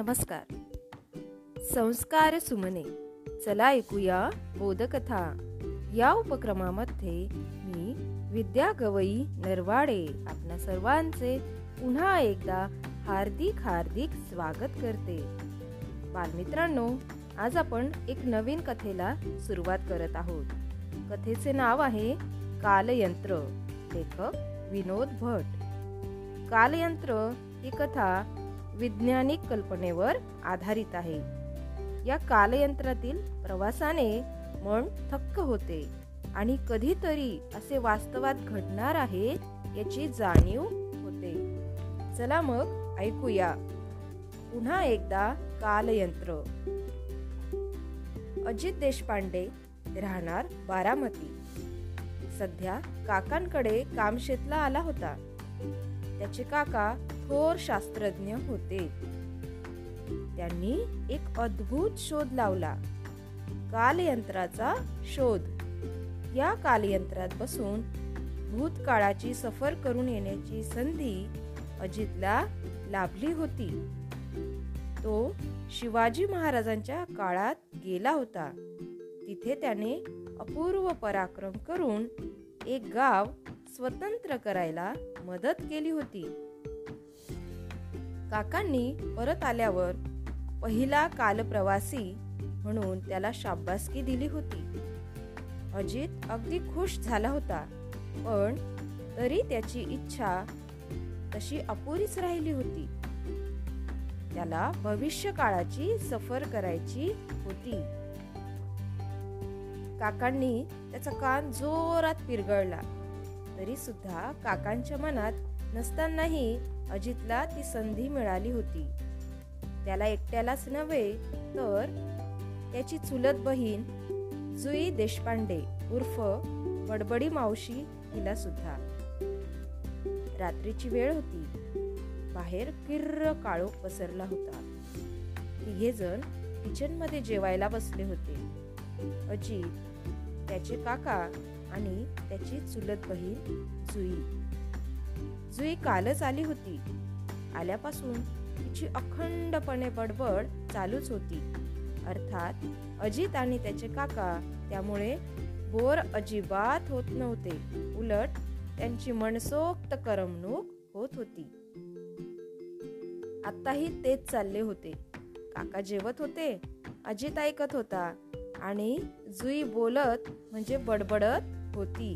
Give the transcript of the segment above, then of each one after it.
नमस्कार. संस्कार सुमने. चला ऐकूया बोधकथा. या उपक्रमामध्ये मी विद्या गवई नरवाडे आपल्या सर्वांचे पुन्हा एकदा हार्दिक हार्दिक स्वागत करते. बालमित्रांनो आज आपण एक नवीन कथेला सुरुवात करत आहोत. कथेचे नाव आहे कालयंत्र. लेखक विनोद भट. कालयंत्र ही कथा विज्ञानिक कल्पनेवर आधारित आहे. या कालयंत्रातील प्रवासाने मन थक्क होते आणि कधीतरी असे वास्तवात घडणार आहे याची जाणीव होते. चला मग ऐकूया. पुन्हा एकदा कालयंत्र. अजित देशपांडे राहणार बारामती. सध्या काकांकडे कामशेतला आला होता. त्याचे काका थोर शास्त्रज्ञ होते. त्यांनी एक अद्भुत शोध लावला. कालयंत्राचा शोध. या कालयंत्रात बसून भूतकाळाची सफर करून येण्याची संधी अजितला लाभली होती. तो शिवाजी महाराजांच्या काळात गेला होता. तिथे त्याने अपूर्व पराक्रम करून एक गाव स्वतंत्र करायला मदत केली होती. काकांनी परत आल्यावर पहिला कालप्रवासी म्हणून त्याला शाबासकी दिली होती. अजित अगदी खुश झाला होता पण तरी त्याची इच्छा तशी अपुरीच राहिली होती. त्याला भविष्य काळाची सफर करायची होती. काकांनी त्याचा कान जोरात पिरगळला तरी सुद्धा काकांच्या मनात नसतानाही अजितला ती संधी मिळाली होती. त्याला एकट्यालाच नव्हे तर त्याची चुलत बहीण जुई देशपांडे उर्फ बडबडी मावशी हिला सुद्धा. रात्रीची वेळ होती. बाहेर किर्र काळोख पसरला होता. तिघे जण किचनमध्ये जेवायला बसले होते. अजित त्याचे काका आणि त्याची चुलत बहीण जुई. जुई कालच आली होती. आल्यापासून तिची अखंडपणे बडबड चालूच होती. अर्थात अजित आणि त्याचे काका त्यामुळे बोर अजिबात होत नव्हते. उलट त्यांची मनसोक्त करमणूक होत होती. आत्ताही तेच चालले होते. काका जेवत होते अजित ऐकत होता आणि जुई बोलत म्हणजे बडबडत होती.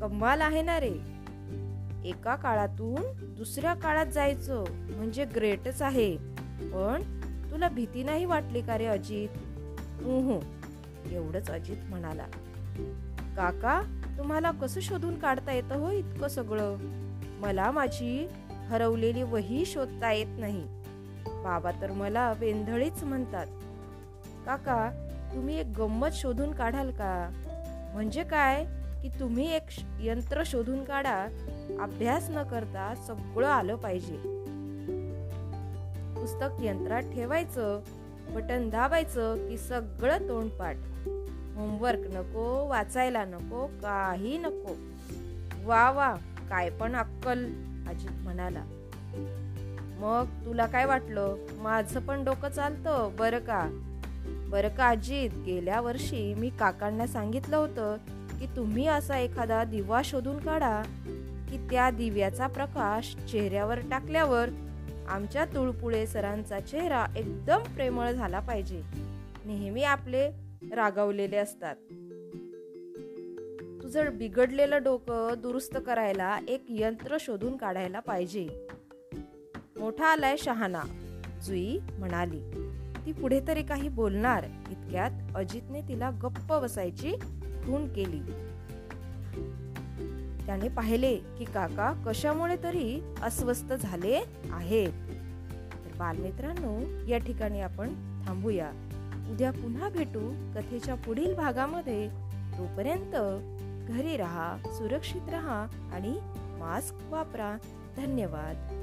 कमाल आहे ना रे? एका काळातून दुसऱ्या काळात जायचं म्हणजे ग्रेटच आहे. पण तुला भीती नाही वाटली का रे अजित? हो एवढंच अजित म्हणाला. काका तुम्हाला कसं शोधून काढता येतं हो इतकं सगळं? मला माझी हरवलेली वही शोधता येत नाही. बाबा तर मला वेंधळीच म्हणतात. काका तुम्ही एक गंमत शोधून काढाल का? म्हणजे काय? की तुम्ही एक यंत्र शोधून काढा. अभ्यास न करता सगळं आलं पाहिजे. पुस्तक यंत्रात ठेवायचं बटन दाबायचं की सगळं तोंडपाठ. होमवर्क नको वाचायला नको काही नको. वा वा काय पण अक्कल अजित म्हणाला. मग तुला काय वाटलं? माझं पण डोकं चालतं बरं का? बरं का अजित? गेल्या वर्षी मी काकांना सांगितलं होतं की तुम्ही असा एखादा दिवा शोधून काढा की त्या दिव्याचा प्रकाश चेहऱ्यावर टाकल्यावर आमच्या तुळपुळे सरांचा चेहरा एकदम प्रेमळ झाला पाहिजे. नेहमी आपले रागावलेले असतात. तुझं बिघडलेलं डोकं दुरुस्त करायला एक यंत्र शोधून काढायला पाहिजे. मोठा आलाय शहाणा जुई म्हणाली. ती पुढे तरी काही बोलणार इतक्यात अजितने तिला गप्प बसायची खून केली. त्याने पाहिले की काका कशामुळे तरी अस्वस्थ झाले आहेत. तर बालमित्रांनो या ठिकाणी आपण थांबूया. उद्या पुन्हा भेटू. कथेच्या पुढील भागामध्ये तोपर्यंत घरी राहा सुरक्षित राहा आणि मास्क वापरा. धन्यवाद.